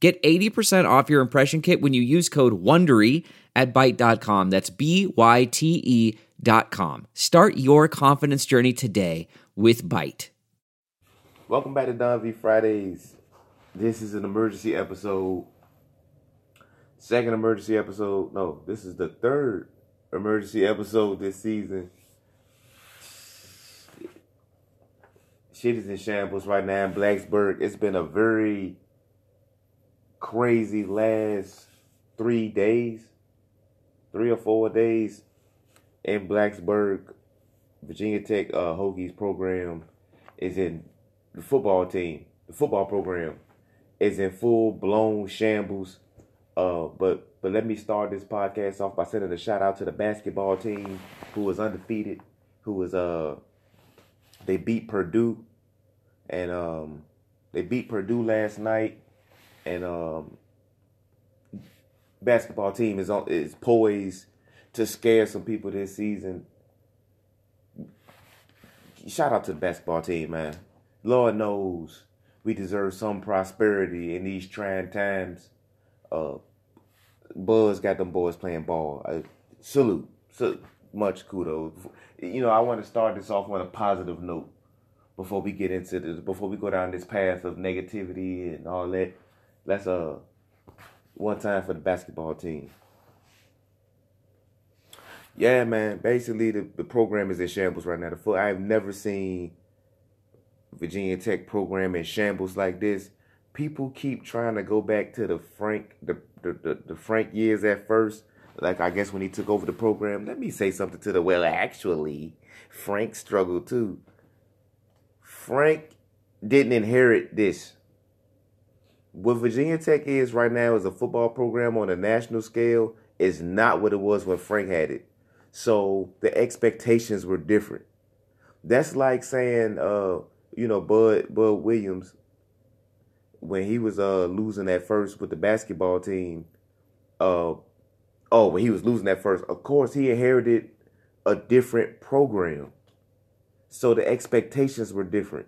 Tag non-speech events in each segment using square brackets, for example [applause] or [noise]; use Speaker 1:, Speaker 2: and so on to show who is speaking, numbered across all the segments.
Speaker 1: Get 80% off your impression kit when you use code WONDERY at Byte.com. That's B-Y-T-E dot com. Start your confidence journey today with Byte.
Speaker 2: Welcome back to Don V Fridays. This is an emergency episode. Second emergency episode. No, this is the third emergency episode this season. Shit is in shambles right now in Blacksburg. It's been a very crazy last three days, three or four days in Blacksburg. Virginia Tech uh, Hokies program is in the football team, the football program is in full blown shambles. Uh, but but let me start this podcast off by sending a shout out to the basketball team who was undefeated, who was uh they beat Purdue, and um they beat Purdue last night and um, basketball team is on, is poised to scare some people this season. Shout out to the basketball team, man. Lord knows we deserve some prosperity in these trying times. Uh, Buzz got them boys playing ball. Salute, so much kudos. You know, I want to start this off on a positive note before we get into this, before we go down this path of negativity and all that. Let's uh one time for the basketball team. Yeah, man. Basically, the, the program is in shambles right now. The foot I've never seen Virginia Tech program in shambles like this. People keep trying to go back to the Frank the the, the, the Frank years at first. Like I guess when he took over the program. Let me say something to the well. Actually, Frank struggled too. Frank didn't inherit this what Virginia Tech is right now as a football program on a national scale is not what it was when Frank had it. So the expectations were different. That's like saying, uh, you know, Bud Bud Williams when he was uh losing at first with the basketball team. Uh, oh, when he was losing at first, of course he inherited a different program. So the expectations were different.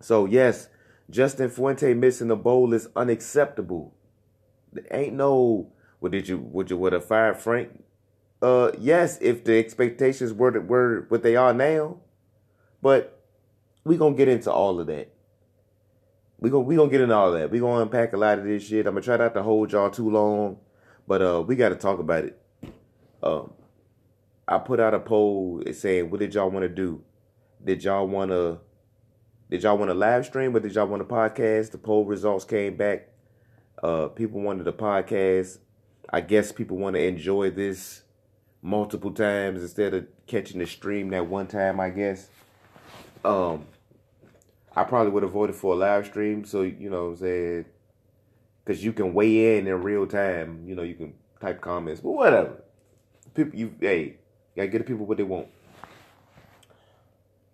Speaker 2: So yes, Justin Fuente missing the bowl is unacceptable. There ain't no what did you would you would have fired Frank? Uh yes, if the expectations were were what they are now. But we gonna get into all of that. We gonna we gonna get into all that. We gonna unpack a lot of this shit. I'm gonna try not to hold y'all too long, but uh we gotta talk about it. Um I put out a poll saying what did y'all want to do? Did y'all wanna did y'all want a live stream or did y'all want a podcast? The poll results came back. Uh, people wanted a podcast. I guess people want to enjoy this multiple times instead of catching the stream that one time. I guess. Um, I probably would have voted for a live stream, so you know what I'm saying, because you can weigh in in real time. You know, you can type comments, but whatever. People, you hey, gotta get the people what they want.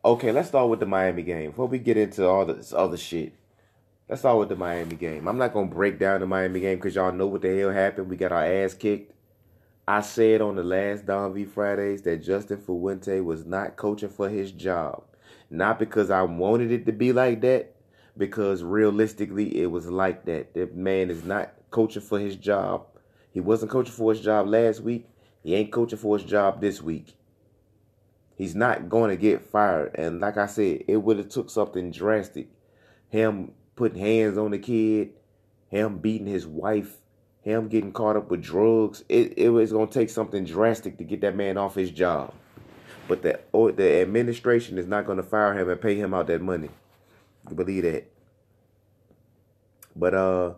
Speaker 2: Okay, let's start with the Miami game. Before we get into all this other shit, let's start with the Miami game. I'm not gonna break down the Miami game because y'all know what the hell happened. We got our ass kicked. I said on the last Don V Fridays that Justin Fuente was not coaching for his job. Not because I wanted it to be like that, because realistically it was like that. The man is not coaching for his job. He wasn't coaching for his job last week. He ain't coaching for his job this week. He's not going to get fired. And like I said, it would have took something drastic. Him putting hands on the kid, him beating his wife, him getting caught up with drugs. It it was going to take something drastic to get that man off his job. But the or the administration is not going to fire him and pay him out that money. You believe that? But uh,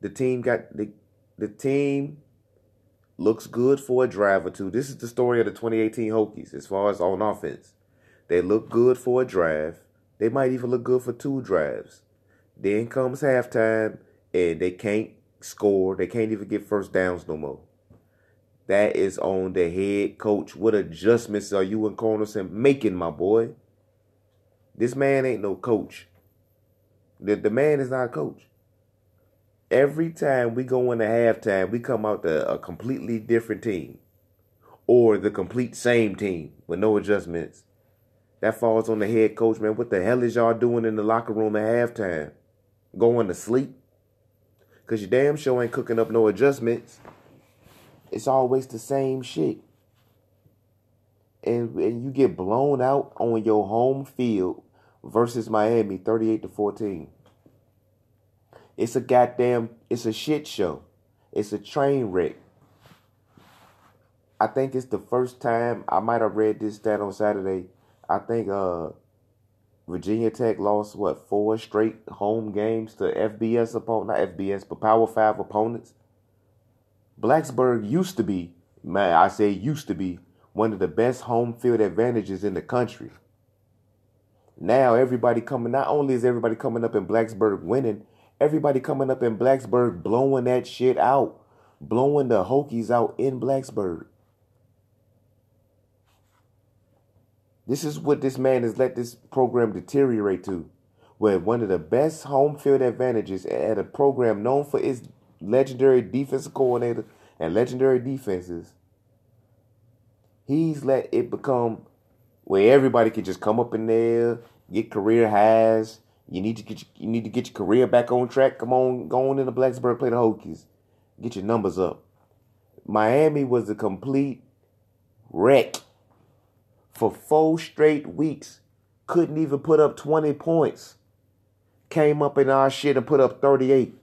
Speaker 2: the team got the the team looks good for a drive or two. This is the story of the 2018 Hokies as far as on offense. They look good for a drive. They might even look good for two drives. Then comes halftime and they can't score. They can't even get first downs no more. That is on the head coach. What adjustments are you and Cornelsen making, my boy? This man ain't no coach. The, the man is not a coach. Every time we go into halftime, we come out to a completely different team. Or the complete same team with no adjustments. That falls on the head coach, man. What the hell is y'all doing in the locker room at halftime? Going to sleep? Cause your damn show ain't cooking up no adjustments. It's always the same shit. And and you get blown out on your home field versus Miami 38 to 14. It's a goddamn it's a shit show. It's a train wreck. I think it's the first time I might have read this stat on Saturday. I think uh Virginia Tech lost what four straight home games to FBS opponent, not FBS, but Power Five opponents. Blacksburg used to be, man, I say used to be one of the best home field advantages in the country. Now everybody coming, not only is everybody coming up in Blacksburg winning, everybody coming up in Blacksburg blowing that shit out, blowing the Hokies out in Blacksburg. This is what this man has let this program deteriorate to. Where one of the best home field advantages at a program known for its legendary defensive coordinator and legendary defenses, he's let it become where everybody can just come up in there, get career highs. You need to get your, you need to get your career back on track. Come on, go on into Blacksburg, play the Hokies, get your numbers up. Miami was a complete wreck for four straight weeks. Couldn't even put up 20 points. Came up in our shit and put up 38.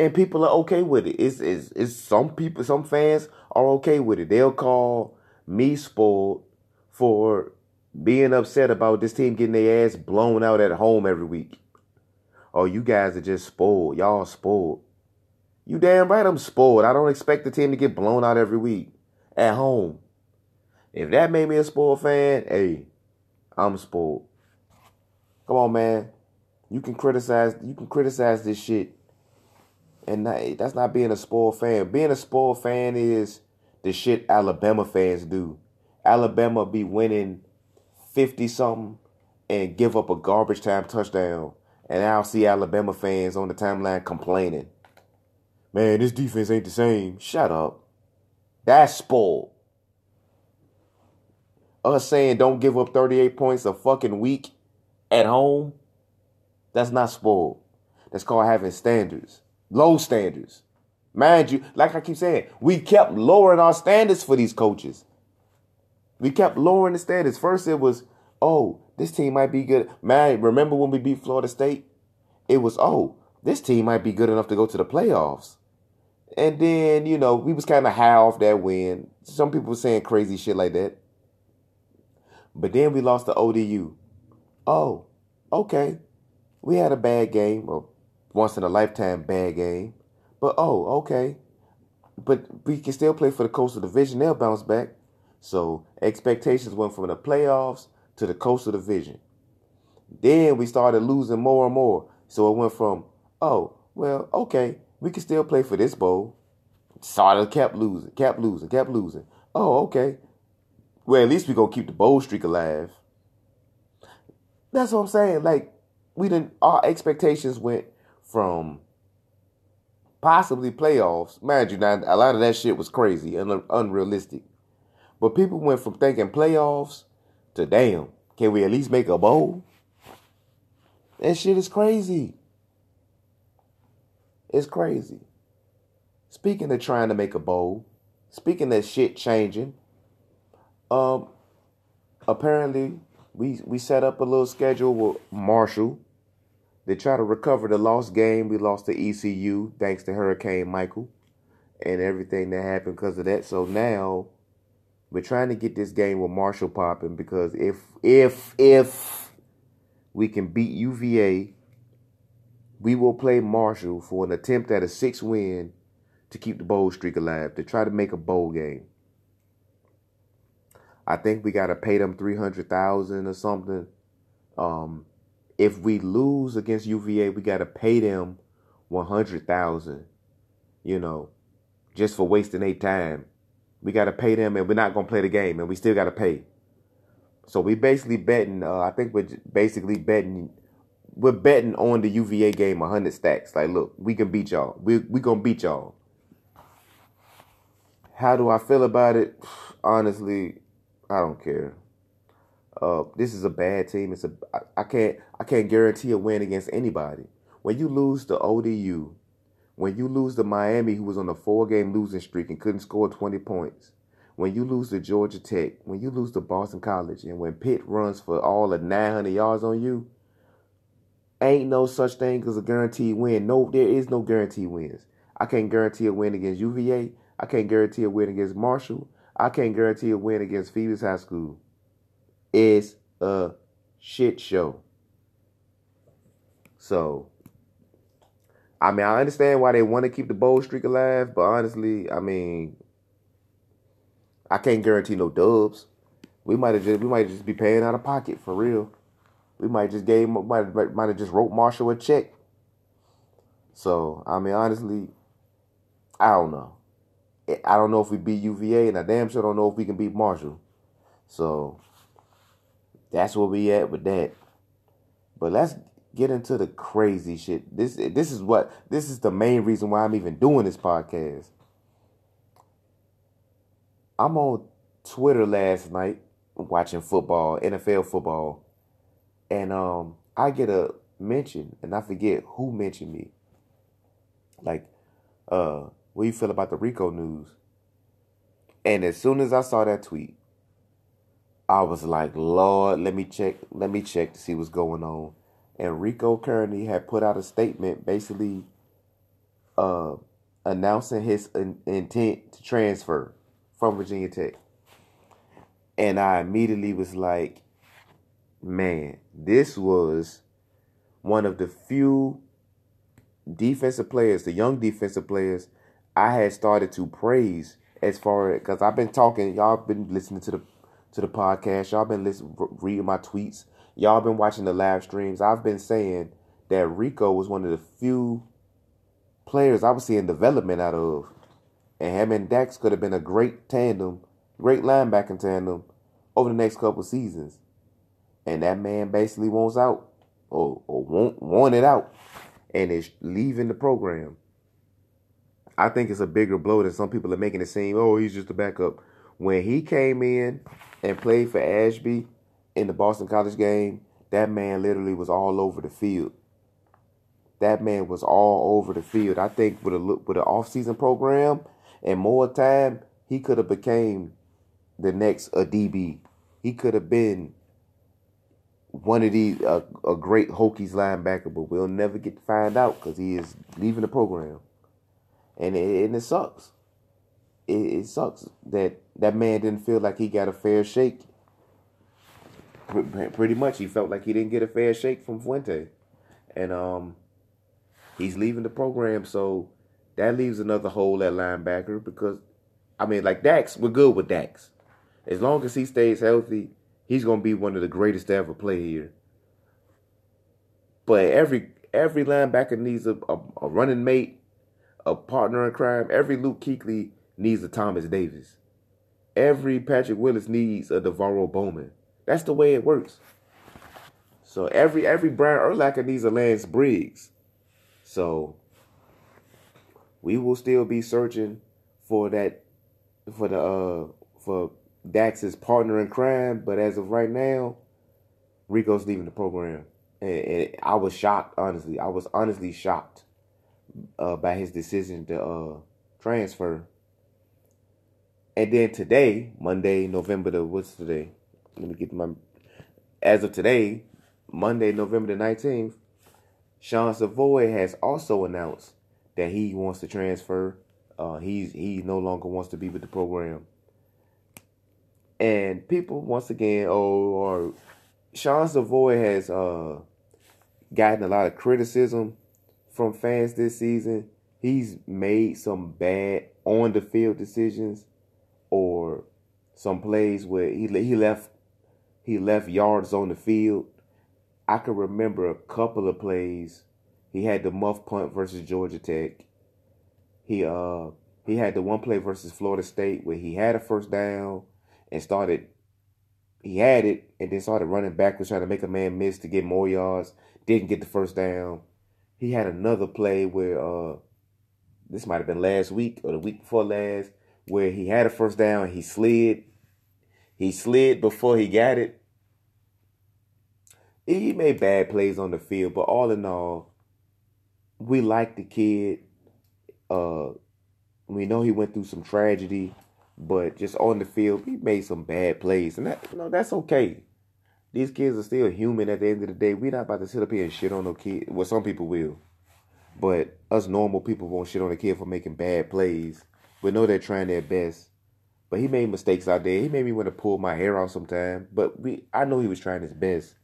Speaker 2: And people are okay with it. It's, it's, it's some people, some fans are okay with it. They'll call me spoiled for being upset about this team getting their ass blown out at home every week. Oh, you guys are just spoiled. Y'all spoiled. You damn right I'm spoiled. I don't expect the team to get blown out every week at home. If that made me a spoiled fan, hey, I'm spoiled. Come on, man. You can criticize you can criticize this shit. And not, that's not being a spoiled fan. Being a spoiled fan is the shit Alabama fans do. Alabama be winning 50 something and give up a garbage time touchdown. And I'll see Alabama fans on the timeline complaining man, this defense ain't the same. Shut up. That's spoiled. Us saying don't give up 38 points a fucking week at home, that's not spoiled. That's called having standards. Low standards. Mind you, like I keep saying, we kept lowering our standards for these coaches. We kept lowering the standards. First it was, oh, this team might be good. Man, remember when we beat Florida State? It was, oh, this team might be good enough to go to the playoffs. And then, you know, we was kind of high off that win. Some people were saying crazy shit like that. But then we lost to ODU. Oh, okay. We had a bad game, a once in a lifetime bad game. But oh, okay. But we can still play for the Coastal Division. They'll bounce back. So expectations went from the playoffs to the Coastal Division. Then we started losing more and more. So it went from, oh, well, okay, we can still play for this bowl. Started kept losing, kept losing, kept losing. Oh, okay. Well, at least we're gonna keep the bowl streak alive. That's what I'm saying. Like we didn't. Our expectations went from possibly playoffs. Mind you, now a lot of that shit was crazy and unrealistic. But people went from thinking playoffs to damn, can we at least make a bowl? That shit is crazy. It's crazy. Speaking of trying to make a bowl, speaking of shit changing, um, apparently we we set up a little schedule with Marshall. They try to recover the lost game we lost to ECU thanks to Hurricane Michael and everything that happened because of that. So now we're trying to get this game with Marshall popping because if if if we can beat UVA we will play Marshall for an attempt at a six win to keep the bowl streak alive, to try to make a bowl game. I think we gotta pay them three hundred thousand or something. Um, if we lose against UVA, we got to pay them one hundred thousand. You know, just for wasting their time. We got to pay them, and we're not gonna play the game, and we still got to pay. So we basically betting. Uh, I think we're basically betting. We're betting on the UVA game hundred stacks. Like, look, we can beat y'all. We we gonna beat y'all. How do I feel about it? [sighs] Honestly, I don't care. Uh, this is a bad team. It's a I, I can't I can't guarantee a win against anybody. When you lose to ODU, when you lose to Miami, who was on a four game losing streak and couldn't score 20 points, when you lose to Georgia Tech, when you lose to Boston College, and when Pitt runs for all of 900 yards on you, ain't no such thing as a guaranteed win. No, there is no guaranteed wins. I can't guarantee a win against UVA. I can't guarantee a win against Marshall. I can't guarantee a win against Phoenix High School. It's a shit show. So, I mean, I understand why they want to keep the bowl streak alive, but honestly, I mean, I can't guarantee no dubs. We might have just we might just be paying out of pocket for real. We might just gave might might have just wrote Marshall a check. So I mean, honestly, I don't know. I don't know if we beat UVA, and I damn sure don't know if we can beat Marshall. So that's where we at with that. But let's get into the crazy shit. This this is what this is the main reason why I'm even doing this podcast. I'm on Twitter last night watching football, NFL football, and um I get a mention and I forget who mentioned me. Like, uh, what do you feel about the Rico news? And as soon as I saw that tweet, I was like, Lord, let me check, let me check to see what's going on. And Rico Kearney had put out a statement basically uh, announcing his in- intent to transfer from Virginia Tech. And I immediately was like, man, this was one of the few defensive players, the young defensive players, I had started to praise as far as because I've been talking, y'all been listening to the to the podcast. Y'all been listening, reading my tweets. Y'all been watching the live streams. I've been saying that Rico was one of the few players I was seeing development out of. And him and Dax could have been a great tandem, great linebacking tandem over the next couple seasons. And that man basically wants out or, or want, want it out and is leaving the program. I think it's a bigger blow than some people are making it seem. Oh, he's just a backup. When he came in and played for Ashby in the Boston College game, that man literally was all over the field. That man was all over the field. I think with a with an offseason program and more time, he could have became the next a DB. He could have been one of these a, a great Hokies linebacker, but we'll never get to find out because he is leaving the program, and it, and it sucks. It, it sucks that that man didn't feel like he got a fair shake. Pretty much, he felt like he didn't get a fair shake from Fuente, and um, he's leaving the program. So that leaves another hole at linebacker because, I mean, like Dax, we're good with Dax. As long as he stays healthy, he's gonna be one of the greatest to ever play here. But every every linebacker needs a, a, a running mate, a partner in crime. Every Luke Kuechly needs a Thomas Davis. Every Patrick Willis needs a NaVorro Bowman. That's the way it works. So every every Brian Urlacher needs a Lance Briggs. So we will still be searching for that for the uh for Dax's partner in crime, but as of right now, Rico's leaving the program. And, and I was shocked, honestly. I was honestly shocked uh, by his decision to uh, transfer. And then today, Monday, November the what's today? Let me get my as of today, Monday, November the 19th, Sean Savoy has also announced that he wants to transfer. Uh, he's he no longer wants to be with the program. And people once again, oh, or Sean Savoy has uh, gotten a lot of criticism from fans this season. He's made some bad on the field decisions, or some plays where he he left he left yards on the field I can remember a couple of plays. He had the muff punt versus Georgia Tech. He uh he had the one play versus Florida State where he had a first down and started he had it and then started running backwards trying to make a man miss to get more yards. Didn't get the first down. He had another play where uh this might have been last week or the week before last, where he had a first down, he slid. He slid before he got it. He made bad plays on the field, but all in all, we like the kid. Uh we know he went through some tragedy, but just on the field, he made some bad plays, and that you know that's okay. These kids are still human at the end of the day. We're not about to sit up here and shit on no kid. Well, some people will, but us normal people won't shit on a kid for making bad plays. We know they're trying their best, but he made mistakes out there. He made me want to pull my hair out sometime, but we I know he was trying his best.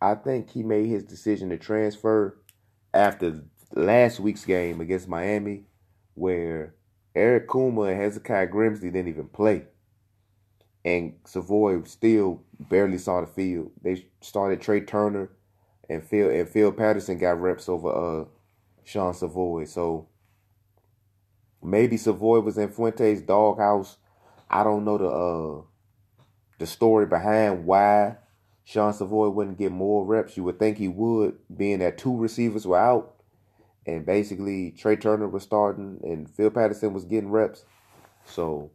Speaker 2: I think he made his decision to transfer after last week's game against Miami, where Eric Kumah and Hezekiah Grimsley didn't even play. And Savoy still barely saw the field. They started Trey Turner and Phil and Phil Patterson got reps over uh Sean Savoy. So maybe Savoy was in Fuente's doghouse. I don't know the uh the story behind why Sean Savoy wouldn't get more reps. You would think he would, being that two receivers were out and basically Trey Turner was starting and Phil Patterson was getting reps. So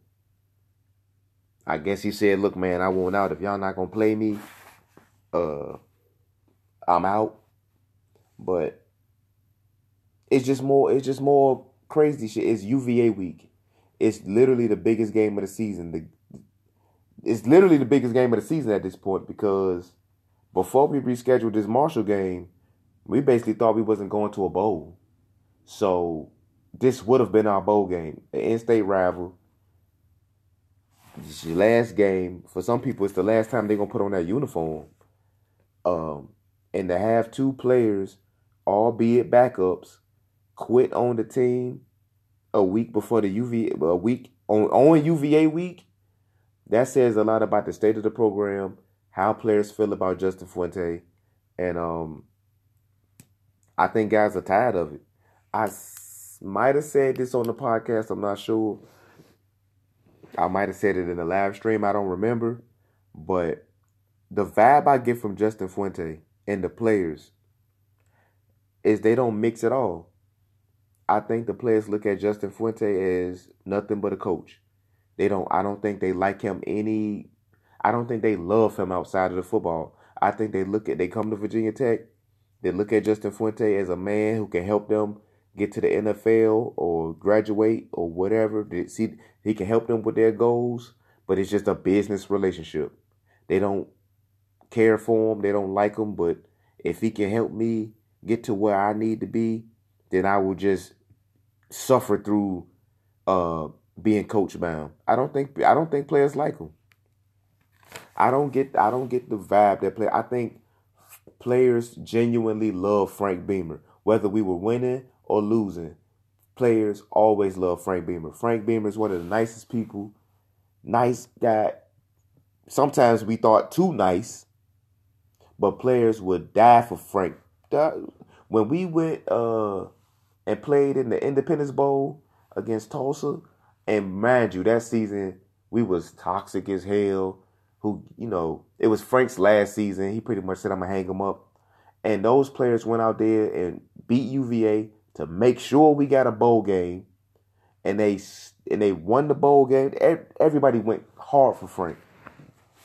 Speaker 2: I guess he said, "Look, man, I want out. If y'all not gonna play me, uh, I'm out." But it's just more. It's just more crazy shit. It's UVA week. It's literally the biggest game of the season. The it's literally the biggest game of the season at this point because before we rescheduled this Marshall game, we basically thought we wasn't going to a bowl. So this would have been our bowl game, an in-state rival. This your last game. For some people, it's the last time they're gonna put on that uniform. Um, and to have two players, albeit backups, quit on the team a week before the UVA a week on on UVA week, that says a lot about the state of the program, how players feel about Justin Fuente, and um, I think guys are tired of it. I might have said this on the podcast. I'm not sure. I might have said it in the live stream. I don't remember. But the vibe I get from Justin Fuente and the players is they don't mix at all. I think the players look at Justin Fuente as nothing but a coach. They don't I don't think they like him any I don't think they love him outside of the football. I think they look at they come to Virginia Tech, they look at Justin Fuente as a man who can help them get to the NFL or graduate or whatever. See, he can help them with their goals, but it's just a business relationship. They don't care for him, they don't like him, but if he can help me get to where I need to be, then I will just suffer through uh, being coach bound. I don't think I don't think players like him. I don't get I don't get the vibe that play. I think players genuinely love Frank Beamer, whether we were winning or losing, players always love Frank Beamer. Frank Beamer is one of the nicest people. Nice guy. Sometimes we thought too nice, but players would die for Frank. When we went uh, and played in the Independence Bowl against Tulsa, and mind you, that season we was toxic as hell. Who you know, it was Frank's last season. He pretty much said, "I'm gonna hang him up." And those players went out there and beat UVA to make sure we got a bowl game, and they and they won the bowl game. Everybody went hard for Frank,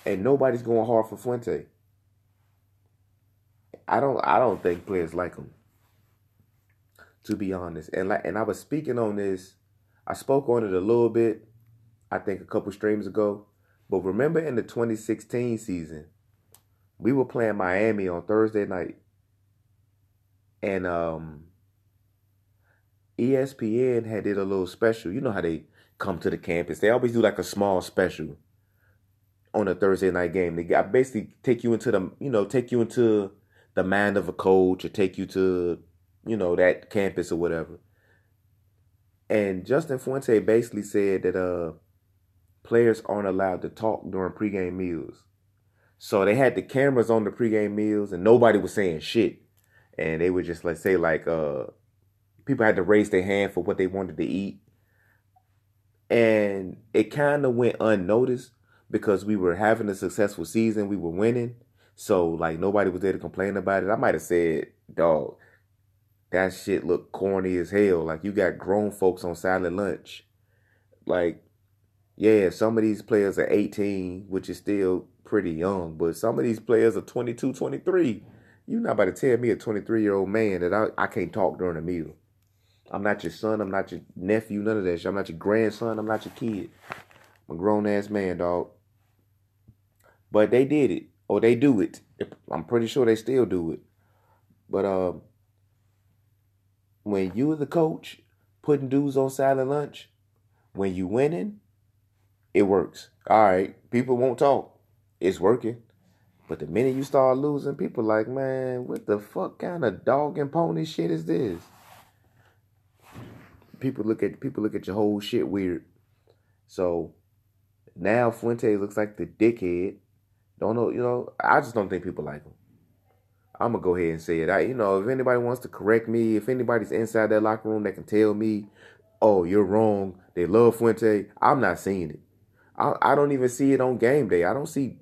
Speaker 2: and nobody's going hard for Fuente. I don't I don't think players like him. To be honest, and like and I was speaking on this, I spoke on it a little bit, I think a couple streams ago. But remember in the 2016 season, we were playing Miami on Thursday night, and um, ESPN had did a little special. You know how they come to the campus. They always do like a small special on a Thursday night game. They basically take you into the you know take you into the mind of a coach or take you to you know that campus or whatever. And Justin Fuente basically said that uh players aren't allowed to talk during pregame meals. So they had the cameras on the pregame meals, and nobody was saying shit. And they would just like say like uh people had to raise their hand for what they wanted to eat. And it kind of went unnoticed because we were having a successful season, we were winning. So like nobody was there to complain about it. I might have said, dog, that shit look corny as hell. Like you got grown folks on silent lunch. Like, yeah, some of these players are 18, which is still pretty young, but some of these players are 22, 23. You're not about to tell me a 23 year old man that I, I can't talk during a meal. I'm not your son. I'm not your nephew. None of that shit. I'm not your grandson. I'm not your kid. I'm a grown ass man, dog. But they did it, or they do it. I'm pretty sure they still do it. But um, when you the coach putting dudes on silent lunch, when you winning, it works. All right, people won't talk. It's working. But the minute you start losing, people like, man, what the fuck kind of dog and pony shit is this? People look at people look at your whole shit weird. So now Fuente looks like the dickhead. Don't know, you know. I just don't think people like him. I'm gonna go ahead and say it. I, you know, if anybody wants to correct me, if anybody's inside that locker room that can tell me, "Oh, you're wrong," they love Fuente. I'm not seeing it. I, I don't even see it on game day. I don't see.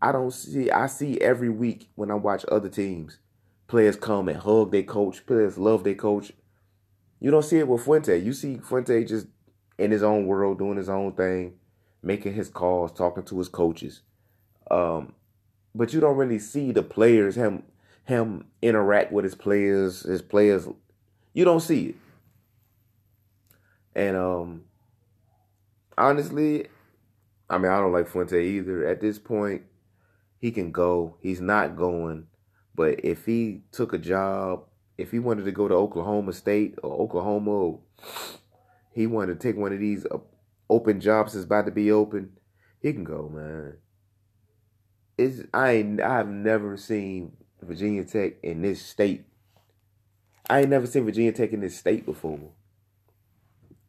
Speaker 2: I don't see. I see every week when I watch other teams, players come and hug their coach. Players love their coach. You don't see it with Fuente. You see Fuente just in his own world, doing his own thing, making his calls, talking to his coaches. Um, but you don't really see the players him him interact with his players, his players. You don't see it. And um honestly, I mean I don't like Fuente either. At this point, he can go. He's not going. But if he took a job, if he wanted to go to Oklahoma State or Oklahoma, [sniffs] he wanted to take one of these open jobs that's about to be open, he can go, man. It's I ain't, I've never seen Virginia Tech in this state. I ain't never seen Virginia Tech in this state before.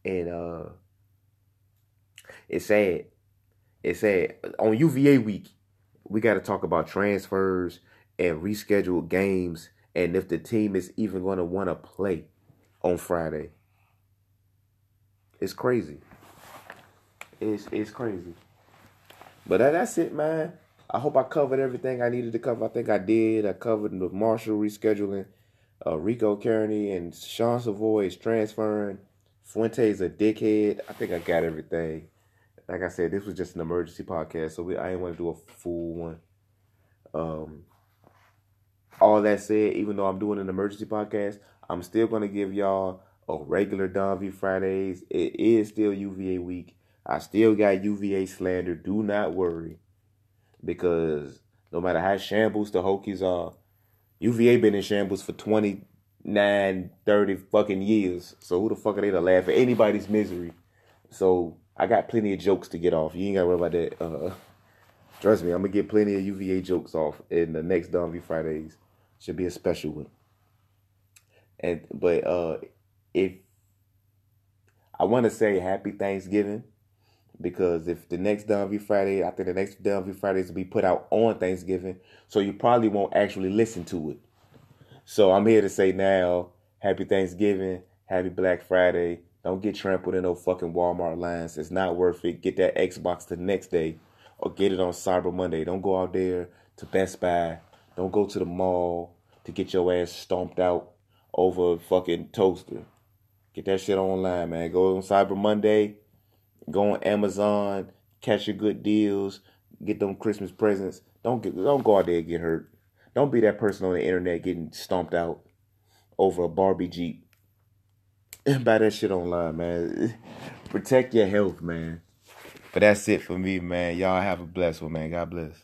Speaker 2: And uh it's sad. It's sad. On UVA week, we got to talk about transfers and rescheduled games and if the team is even want to play on Friday. It's crazy. It's it's crazy. But that, that's it, man. I hope I covered everything I needed to cover. I think I did. I covered the Marshall rescheduling, uh, Rico Kearney and Sean Savoy is transferring. Fuente's a dickhead. I think I got everything. Like I said, this was just an emergency podcast, so we, I didn't want to do a full one. Um, all that said, even though I'm doing an emergency podcast, I'm still going to give y'all a regular Don V Fridays. It is still UVA week. I still got UVA slander. Do not worry because no matter how shambles the Hokies are, UVA been in shambles for 29, 30 fucking years. So who the fuck are they to laugh at anybody's misery? So I got plenty of jokes to get off. You ain't gotta worry about that. Uh, trust me, I'm gonna get plenty of UVA jokes off in the next Don V Fridays. Should be a special one. And but uh if I want to say happy Thanksgiving because if the next Don V Friday, I think the next Don V Fridays will be put out on Thanksgiving, so you probably won't actually listen to it. So I'm here to say now, Happy Thanksgiving, Happy Black Friday. Don't get trampled in no fucking Walmart lines. It's not worth it. Get that Xbox the next day, or get it on Cyber Monday. Don't go out there to Best Buy. Don't go to the mall to get your ass stomped out over a fucking toaster. Get that shit online, man. Go on Cyber Monday Go on Amazon, catch your good deals, get them Christmas presents. Don't get don't go out there and get hurt. Don't be that person on the internet getting stomped out over a Barbie Jeep. [laughs] Buy that shit online, man. [laughs] Protect your health, man. But that's it for me, man. Y'all have a blessed one, man. God bless.